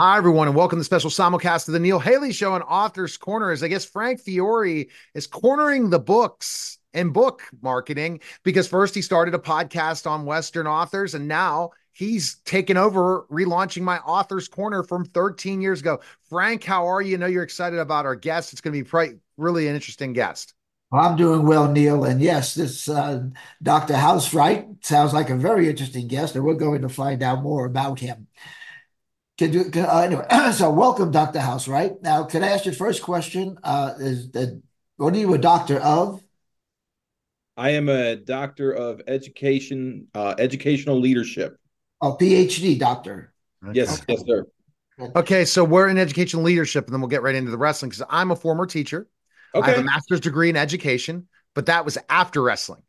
Hi, everyone, and welcome to the special simulcast of the Neil Haley Show and Author's Corner. As I guess Frank Fiore is cornering the books and book marketing because first he started a podcast on Western authors, and now he's taken over relaunching my Author's Corner from 13 years ago. Frank, how are you? I know you're excited about our guest. It's going to be quite, really an interesting guest. I'm doing well, Neil. And yes, this uh, Dr. Housewright sounds like a very interesting guest, and we're going to find out more about him. Can you, can, uh, anyway, so welcome, Dr. Housewright? Now, can I ask you first question? Uh, is that what are you a doctor of? I am a doctor of education, uh, educational leadership. A PhD doctor. Yes, okay. yes, sir. Okay, so we're in education leadership, and then we'll get right into the wrestling because I'm a former teacher. Okay. I have a master's degree in education, but that was after wrestling.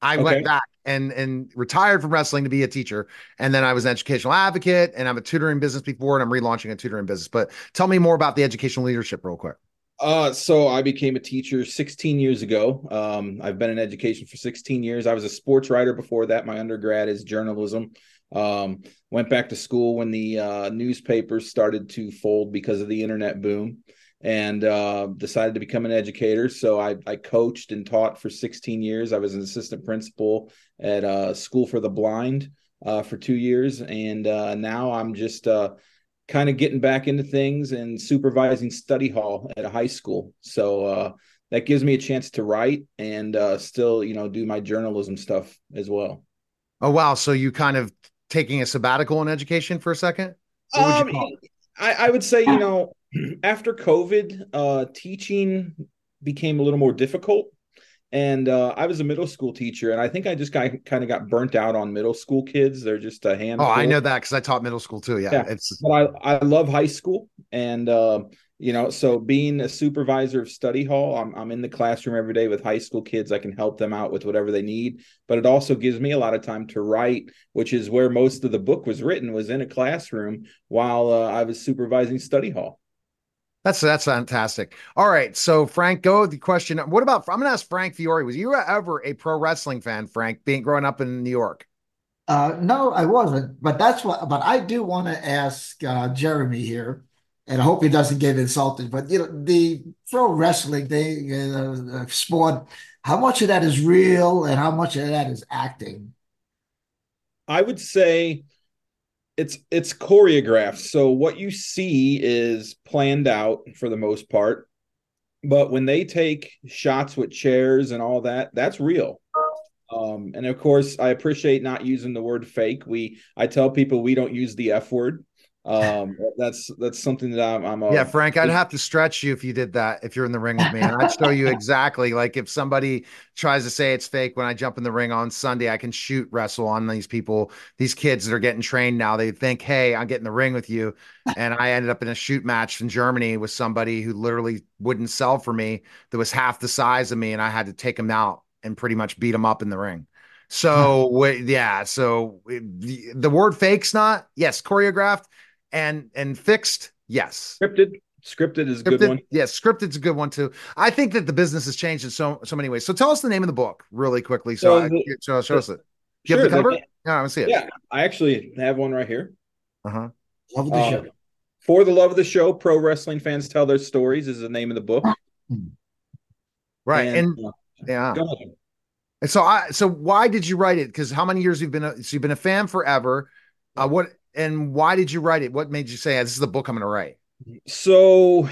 I okay. went back and and retired from wrestling to be a teacher, and then I was an educational advocate, and I'm a tutoring business before, and I'm relaunching a tutoring business. But tell me more about the educational leadership, real quick. Uh, so I became a teacher 16 years ago. Um, I've been in education for 16 years. I was a sports writer before that. My undergrad is journalism. Um, went back to school when the uh, newspapers started to fold because of the internet boom and uh, decided to become an educator. So I, I, coached and taught for 16 years. I was an assistant principal at a uh, School for the Blind uh, for two years, and uh, now I'm just uh, kind of getting back into things and supervising study hall at a high school. So uh, that gives me a chance to write and still, you know, do my journalism stuff as well. Oh wow! So you kind of taking a sabbatical in education for a second? Um, I, I would say you know after COVID, uh, teaching became a little more difficult. And uh, I was a middle school teacher, and I think I just got kind of got burnt out on middle school kids. They're just a handful. Oh, I know that because I taught middle school too. Yeah, yeah. it's. But I I love high school, and uh, you know, so being a supervisor of study hall, I'm I'm in the classroom every day with high school kids. I can help them out with whatever they need, but it also gives me a lot of time to write, which is where most of the book was written was in a classroom while uh, I was supervising study hall. That's that's fantastic. All right, so Frank, go with the question. What about? I'm going to ask Frank Fiore. Was you ever a pro wrestling fan, Frank? Being growing up in New York. Uh, no, I wasn't. But that's what. But I do want to ask uh, Jeremy here, and I hope he doesn't get insulted. But you know, the pro wrestling thing, uh, sport. How much of that is real, and how much of that is acting? I would say it's it's choreographed. So what you see is planned out for the most part but when they take shots with chairs and all that that's real. Um, and of course i appreciate not using the word fake. We i tell people we don't use the f word um, that's that's something that I'm. I'm a, yeah, Frank, I'd have to stretch you if you did that. If you're in the ring with me, and I'd show you exactly like if somebody tries to say it's fake when I jump in the ring on Sunday, I can shoot wrestle on these people, these kids that are getting trained now. They think, hey, I'm getting the ring with you, and I ended up in a shoot match in Germany with somebody who literally wouldn't sell for me. That was half the size of me, and I had to take him out and pretty much beat him up in the ring. So yeah, so the, the word fake's not yes choreographed and and fixed, yes. Scripted. Scripted is a scripted, good one. Yes, scripted's a good one too. I think that the business has changed in so so many ways. So tell us the name of the book really quickly. So, so, I, so show us it. You sure, have the cover? yeah, I want to see it. Yeah, I actually have one right here. Uh-huh. Love the uh, show. For the love of the show, pro wrestling fans tell their stories is the name of the book. Right, and, and uh, yeah. And so I so why did you write it? Because how many years you've been a, so you've been a fan forever? Uh, what and why did you write it? What made you say, "This is the book I'm going to write"? So,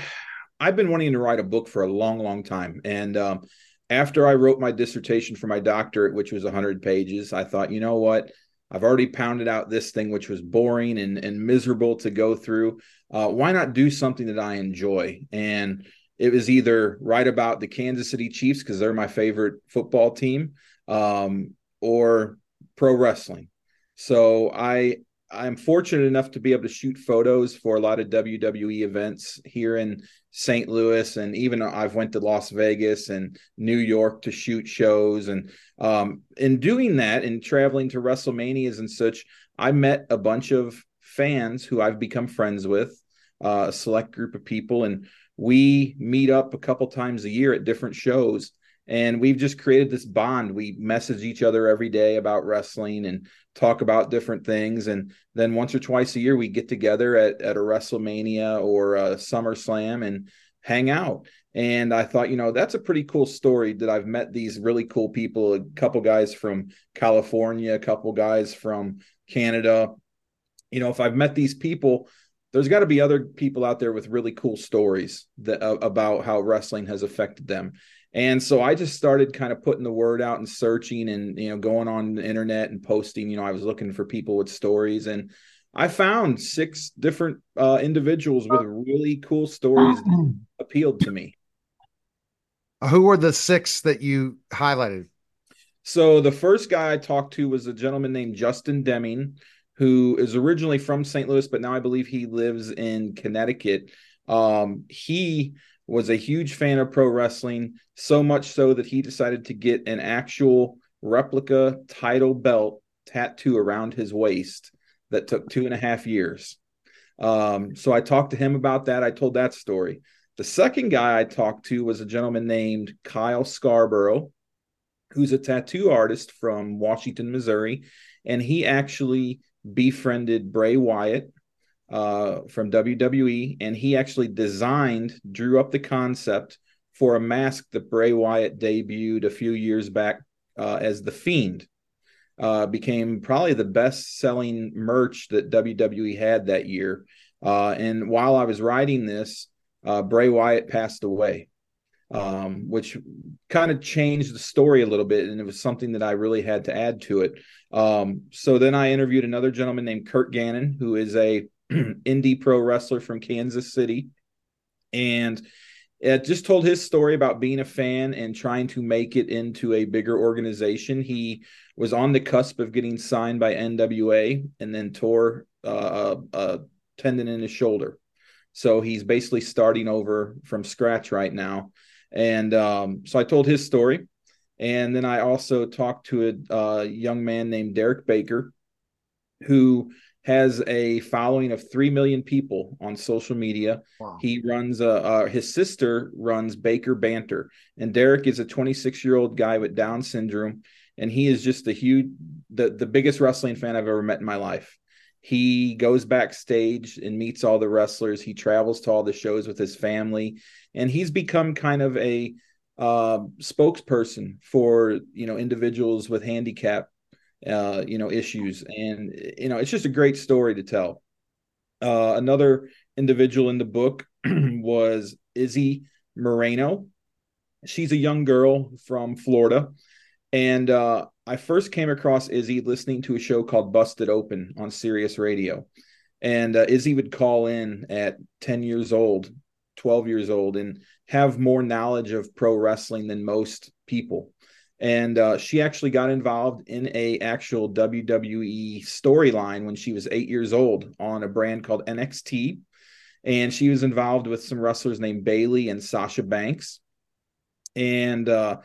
I've been wanting to write a book for a long, long time, and um, after I wrote my dissertation for my doctorate, which was 100 pages, I thought, you know what? I've already pounded out this thing, which was boring and, and miserable to go through. Uh, why not do something that I enjoy? And it was either write about the Kansas City Chiefs because they're my favorite football team, um, or pro wrestling. So I I'm fortunate enough to be able to shoot photos for a lot of WWE events here in St. Louis, and even I've went to Las Vegas and New York to shoot shows. And um, in doing that and traveling to WrestleManias and such, I met a bunch of fans who I've become friends with, uh, a select group of people, and we meet up a couple times a year at different shows. And we've just created this bond. We message each other every day about wrestling and talk about different things. And then once or twice a year, we get together at, at a WrestleMania or a SummerSlam and hang out. And I thought, you know, that's a pretty cool story that I've met these really cool people, a couple guys from California, a couple guys from Canada. You know, if I've met these people, there's got to be other people out there with really cool stories that, uh, about how wrestling has affected them. And so I just started kind of putting the word out and searching and you know going on the internet and posting. You know, I was looking for people with stories, and I found six different uh, individuals with really cool stories that appealed to me. Who were the six that you highlighted? So the first guy I talked to was a gentleman named Justin Deming, who is originally from St. Louis, but now I believe he lives in Connecticut. Um, he was a huge fan of pro wrestling, so much so that he decided to get an actual replica title belt tattoo around his waist that took two and a half years. Um, so I talked to him about that. I told that story. The second guy I talked to was a gentleman named Kyle Scarborough, who's a tattoo artist from Washington, Missouri. And he actually befriended Bray Wyatt uh, from WWE, and he actually designed, drew up the concept for a mask that Bray Wyatt debuted a few years back uh, as the Fiend. Uh, became probably the best selling merch that WWE had that year. Uh, and while I was writing this, uh, Bray Wyatt passed away, um, which kind of changed the story a little bit. And it was something that I really had to add to it. Um, so then I interviewed another gentleman named Kurt Gannon, who is a indie pro wrestler from Kansas City. And just told his story about being a fan and trying to make it into a bigger organization. He was on the cusp of getting signed by NWA and then tore uh, a tendon in his shoulder. So he's basically starting over from scratch right now. And um, so I told his story. And then I also talked to a, a young man named Derek Baker, who has a following of 3 million people on social media. Wow. He runs a, uh, his sister runs Baker Banter and Derek is a 26 year old guy with Down syndrome. And he is just a huge, the, the biggest wrestling fan I've ever met in my life. He goes backstage and meets all the wrestlers. He travels to all the shows with his family and he's become kind of a uh, spokesperson for, you know, individuals with handicap uh, you know, issues. And, you know, it's just a great story to tell. Uh, another individual in the book was Izzy Moreno. She's a young girl from Florida. And uh, I first came across Izzy listening to a show called Busted Open on Sirius Radio. And uh, Izzy would call in at 10 years old, 12 years old, and have more knowledge of pro wrestling than most people and uh, she actually got involved in a actual WWE storyline when she was eight years old on a brand called NXT, and she was involved with some wrestlers named Bayley and Sasha Banks, and uh,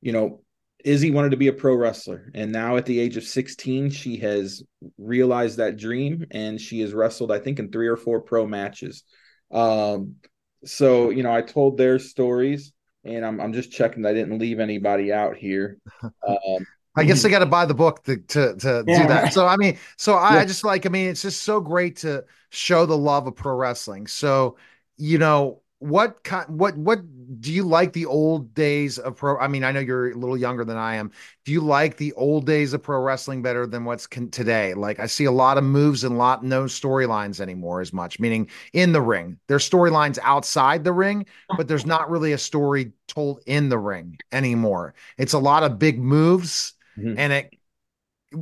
you know. Izzy wanted to be a pro wrestler, and now at the age of 16, she has realized that dream, and she has wrestled, I think, in three or four pro matches. Um, so, you know, I told their stories, and I'm I'm just checking I didn't leave anybody out here. Um, I guess they got to buy the book to to, to yeah. do that. So I mean, so I, yeah. I just like I mean, it's just so great to show the love of pro wrestling. So you know what kind what what do you like the old days of pro? I mean, I know you're a little younger than I am. Do you like the old days of pro wrestling better than what's con- today? Like, I see a lot of moves and lot no storylines anymore as much. Meaning in the ring, there's storylines outside the ring, but there's not really a story told in the ring anymore. It's a lot of big moves, mm-hmm. and it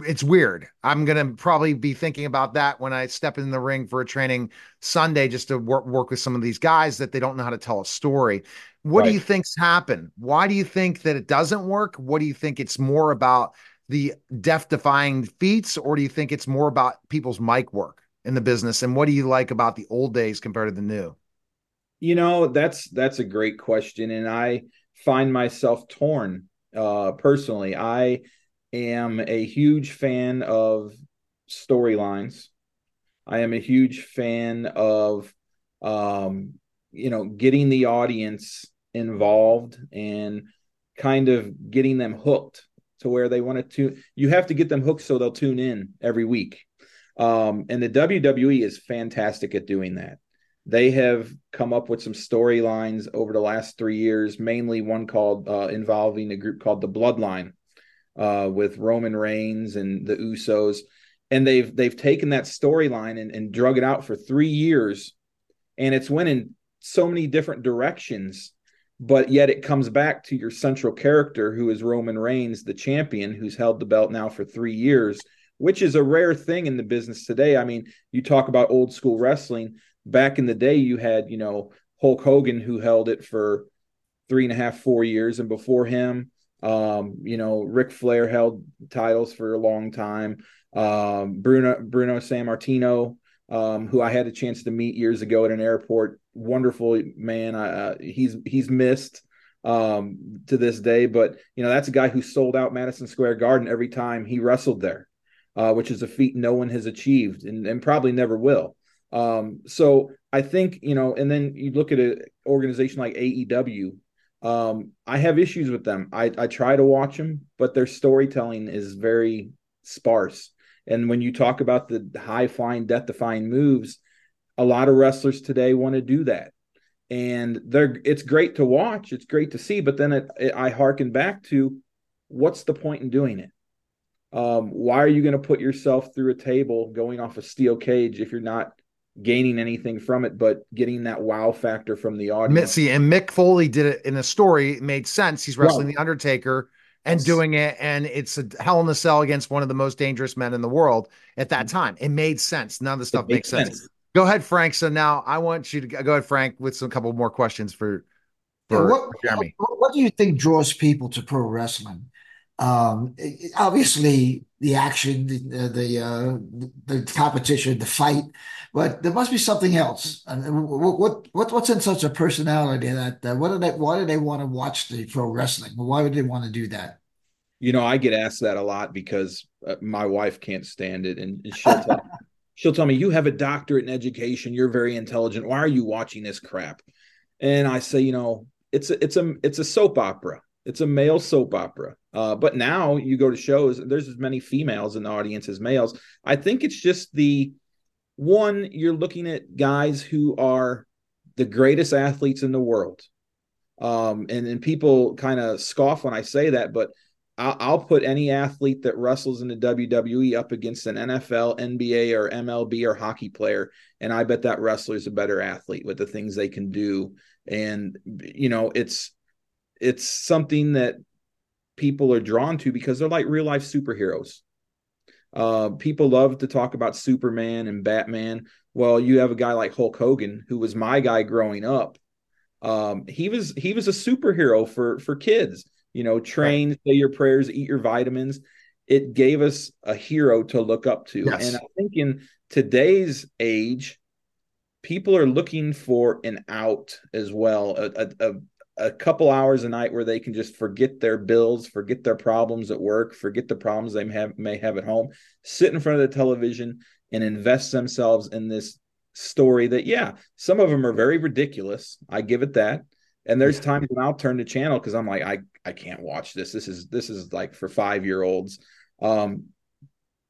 it's weird. I'm gonna probably be thinking about that when I step in the ring for a training Sunday, just to work work with some of these guys that they don't know how to tell a story. What right. do you think's happened? Why do you think that it doesn't work? What do you think it's more about the death defying feats, or do you think it's more about people's mic work in the business? And what do you like about the old days compared to the new? You know, that's that's a great question, and I find myself torn uh, personally. I am a huge fan of storylines. I am a huge fan of um, you know getting the audience involved and kind of getting them hooked to where they want to tune. You have to get them hooked so they'll tune in every week. Um, and the WWE is fantastic at doing that. They have come up with some storylines over the last three years, mainly one called uh, involving a group called the Bloodline, uh, with Roman Reigns and the Usos, and they've they've taken that storyline and, and drug it out for three years, and it's went in so many different directions but yet it comes back to your central character who is Roman Reigns, the champion, who's held the belt now for three years, which is a rare thing in the business today. I mean, you talk about old school wrestling. Back in the day, you had, you know, Hulk Hogan who held it for three and a half, four years, and before him, um, you know, Ric Flair held titles for a long time. Um, Bruno Bruno Sammartino, um, who I had a chance to meet years ago at an airport, wonderful man. Uh, he's he's missed um, to this day, but you know that's a guy who sold out Madison Square Garden every time he wrestled there, uh, which is a feat no one has achieved and, and probably never will. Um, so I think you know, and then you look at an organization like AEW. Um, I have issues with them. I, I try to watch them, but their storytelling is very sparse. And when you talk about the high flying, death defying moves, a lot of wrestlers today want to do that and they're it's great to watch it's great to see but then it, it, i harken back to what's the point in doing it um, why are you going to put yourself through a table going off a steel cage if you're not gaining anything from it but getting that wow factor from the audience see and mick foley did it in a story it made sense he's wrestling right. the undertaker and yes. doing it and it's a hell in a cell against one of the most dangerous men in the world at that mm-hmm. time it made sense none of the stuff makes sense. sense Go ahead, Frank. So now I want you to go ahead, Frank, with some couple more questions for, for yeah, what, Jeremy. What, what, do you think draws people to pro wrestling? Um, obviously, the action, the the, uh, the competition, the fight, but there must be something else. I mean, what what what's in such a personality that uh, what do they why do they want to watch the pro wrestling? Why would they want to do that? You know, I get asked that a lot because uh, my wife can't stand it, and she'll tell she'll tell me, You have a doctorate in education, you're very intelligent. Why are you watching this crap? And I say, you know, it's a it's a it's a soap opera. It's a male soap opera. Uh, but now you go to shows, there's as many females in the audience as males. I think it's just the one, you're looking at guys who are the greatest athletes in the world. Um, and, and people kind of scoff when I say that, but I'll, I'll put any athlete that wrestles in the WWE up against an NFL, NBA, or MLB or hockey player, and I bet that wrestler is a better athlete with the things they can do. And you know, it's it's something that people are drawn to because they're like real life superheroes. Uh, people love to talk about Superman and Batman. Well, you have a guy like Hulk Hogan, who was my guy growing up. Um, he was he was a superhero for for kids you know, train, right. say your prayers, eat your vitamins. It gave us a hero to look up to. Yes. And I think in today's age, people are looking for an out as well, a, a, a couple hours a night where they can just forget their bills, forget their problems at work, forget the problems they may have, may have at home, sit in front of the television and invest themselves in this story that, yeah, some of them are very ridiculous. I give it that. And there's times when I'll turn the channel because I'm like, I I can't watch this. This is this is like for five year olds. Um,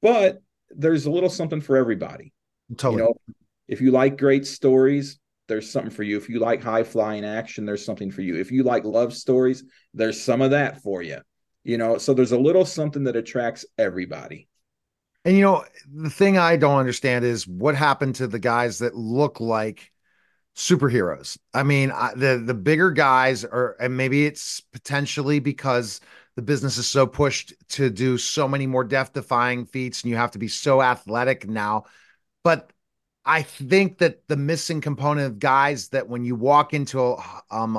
but there's a little something for everybody. Totally. You know, if you like great stories, there's something for you. If you like high flying action, there's something for you. If you like love stories, there's some of that for you. You know, so there's a little something that attracts everybody. And you know, the thing I don't understand is what happened to the guys that look like superheroes. I mean, I, the the bigger guys are, and maybe it's potentially because the business is so pushed to do so many more death defying feats, and you have to be so athletic now. But I think that the missing component of guys that when you walk into a, um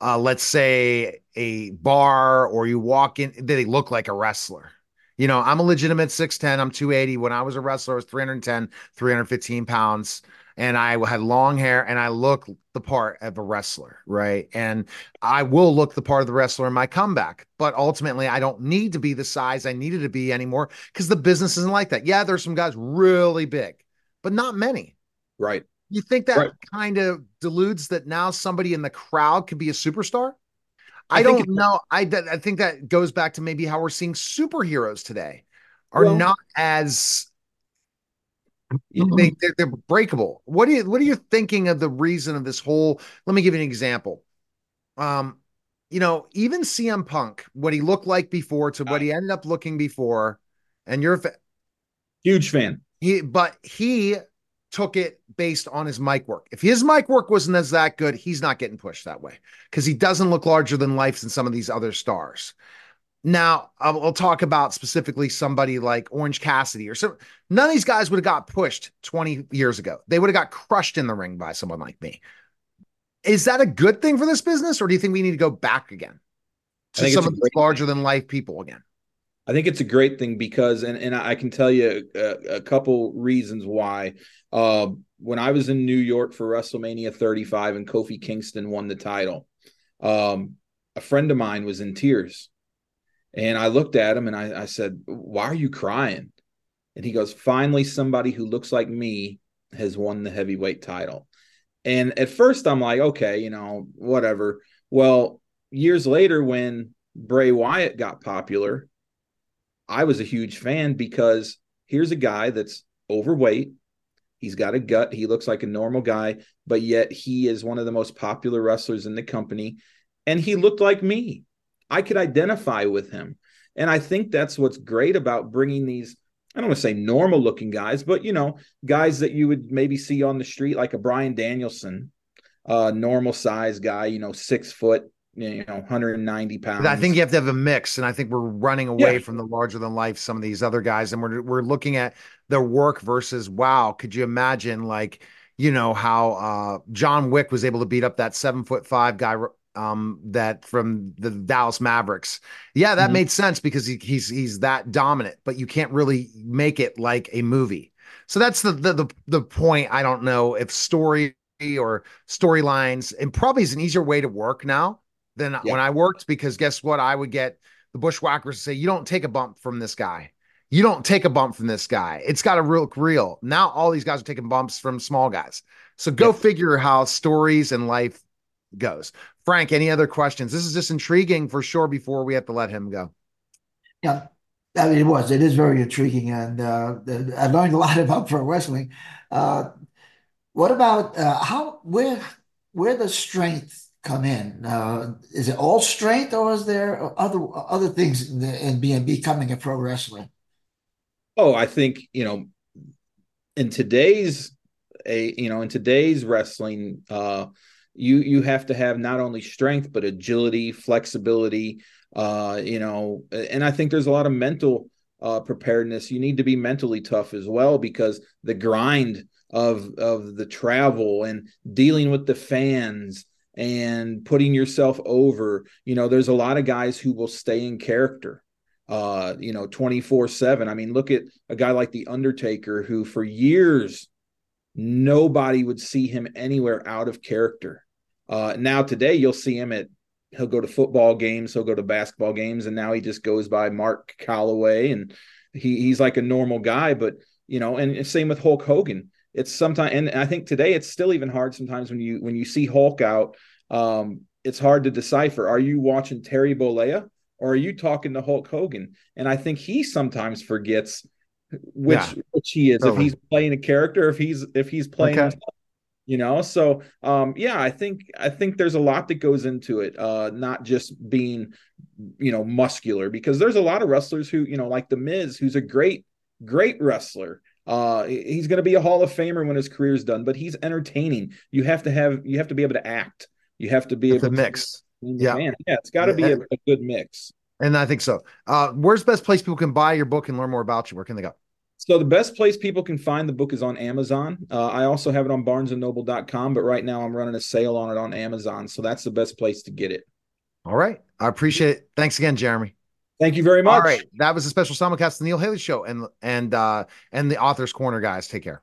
a, let's say a bar or you walk in, they look like a wrestler. You know, I'm a legitimate 6'10, I'm 280. When I was a wrestler, I was 310, 315 pounds and I had long hair and I look the part of a wrestler, right? And I will look the part of the wrestler in my comeback, but ultimately I don't need to be the size I needed to be anymore because the business isn't like that. Yeah, there's some guys really big, but not many. Right. You think that right. kind of deludes that now somebody in the crowd could be a superstar? I, I don't know. I I think that goes back to maybe how we're seeing superheroes today are well, not as they, they're, they're breakable. What are you what are you thinking of the reason of this whole? Let me give you an example. Um, you know, even CM Punk, what he looked like before to what he ended up looking before, and you're a fa- huge fan. He, but he took it based on his mic work. If his mic work wasn't as that good, he's not getting pushed that way because he doesn't look larger than life than some of these other stars. Now, I'll, talk about specifically somebody like Orange Cassidy or some. None of these guys would have got pushed 20 years ago. They would have got crushed in the ring by someone like me. Is that a good thing for this business, or do you think we need to go back again to some of the larger than life people again? I think it's a great thing because, and, and I can tell you a, a couple reasons why. Uh, when I was in New York for WrestleMania 35 and Kofi Kingston won the title, um, a friend of mine was in tears. And I looked at him and I, I said, Why are you crying? And he goes, Finally, somebody who looks like me has won the heavyweight title. And at first, I'm like, Okay, you know, whatever. Well, years later, when Bray Wyatt got popular, I was a huge fan because here's a guy that's overweight. He's got a gut. He looks like a normal guy, but yet he is one of the most popular wrestlers in the company. And he looked like me. I could identify with him. And I think that's what's great about bringing these, I don't want to say normal looking guys, but, you know, guys that you would maybe see on the street, like a Bryan Danielson, uh, normal size guy, you know, six foot, you know 190 pounds. I think you have to have a mix, and I think we're running away yeah. from the larger than life some of these other guys, and we're we're looking at their work versus wow. Could you imagine like you know how uh, John Wick was able to beat up that seven foot five guy um that from the Dallas Mavericks. Yeah, that mm-hmm. made sense because he, he's he's that dominant, but you can't really make it like a movie. So that's the the the, the point. I don't know if story or storylines and probably is an easier way to work now than yeah. when I worked because guess what? I would get the bushwhackers to say, You don't take a bump from this guy. You don't take a bump from this guy. It's got to look real. Now all these guys are taking bumps from small guys. So go yeah. figure how stories and life goes. Frank, any other questions? This is just intriguing for sure before we have to let him go. Yeah. I mean, it was. It is very intriguing, and uh, I learned a lot about pro wrestling. Uh, what about uh, how where where the strength come in? Uh, is it all strength, or is there other other things in, the, in being becoming a pro wrestler? Oh, I think you know, in today's a you know in today's wrestling, uh, you you have to have not only strength but agility, flexibility. Uh, you know, and I think there's a lot of mental uh, preparedness. You need to be mentally tough as well because the grind of of the travel and dealing with the fans and putting yourself over. You know, there's a lot of guys who will stay in character, uh, you know, 24 7. I mean, look at a guy like The Undertaker, who for years, nobody would see him anywhere out of character. Uh, now, today, you'll see him at, he'll go to football games, he'll go to basketball games, and now he just goes by Mark Calaway and he, he's like a normal guy. But, you know, and same with Hulk Hogan it's sometimes and i think today it's still even hard sometimes when you when you see hulk out um it's hard to decipher are you watching terry bollea or are you talking to hulk hogan and i think he sometimes forgets which yeah, which he is totally. if he's playing a character if he's if he's playing okay. you know so um yeah i think i think there's a lot that goes into it uh not just being you know muscular because there's a lot of wrestlers who you know like the miz who's a great great wrestler uh, he's going to be a Hall of Famer when his career's done, but he's entertaining. You have to have you have to be able to act. You have to be it's able a mix. Yeah, yeah, it's got to be a, a, good mix. And I think so. Uh, where's the best place people can buy your book and learn more about you? Where can they go? So the best place people can find the book is on Amazon. Uh, I also have it on BarnesandNoble.com, but right now I'm running a sale on it on Amazon, so that's the best place to get it. All right, I appreciate it. Thanks again, Jeremy. Thank you very much. All right. That was a special simulcast, the Neil Haley Show, and and uh and the author's corner, guys. Take care.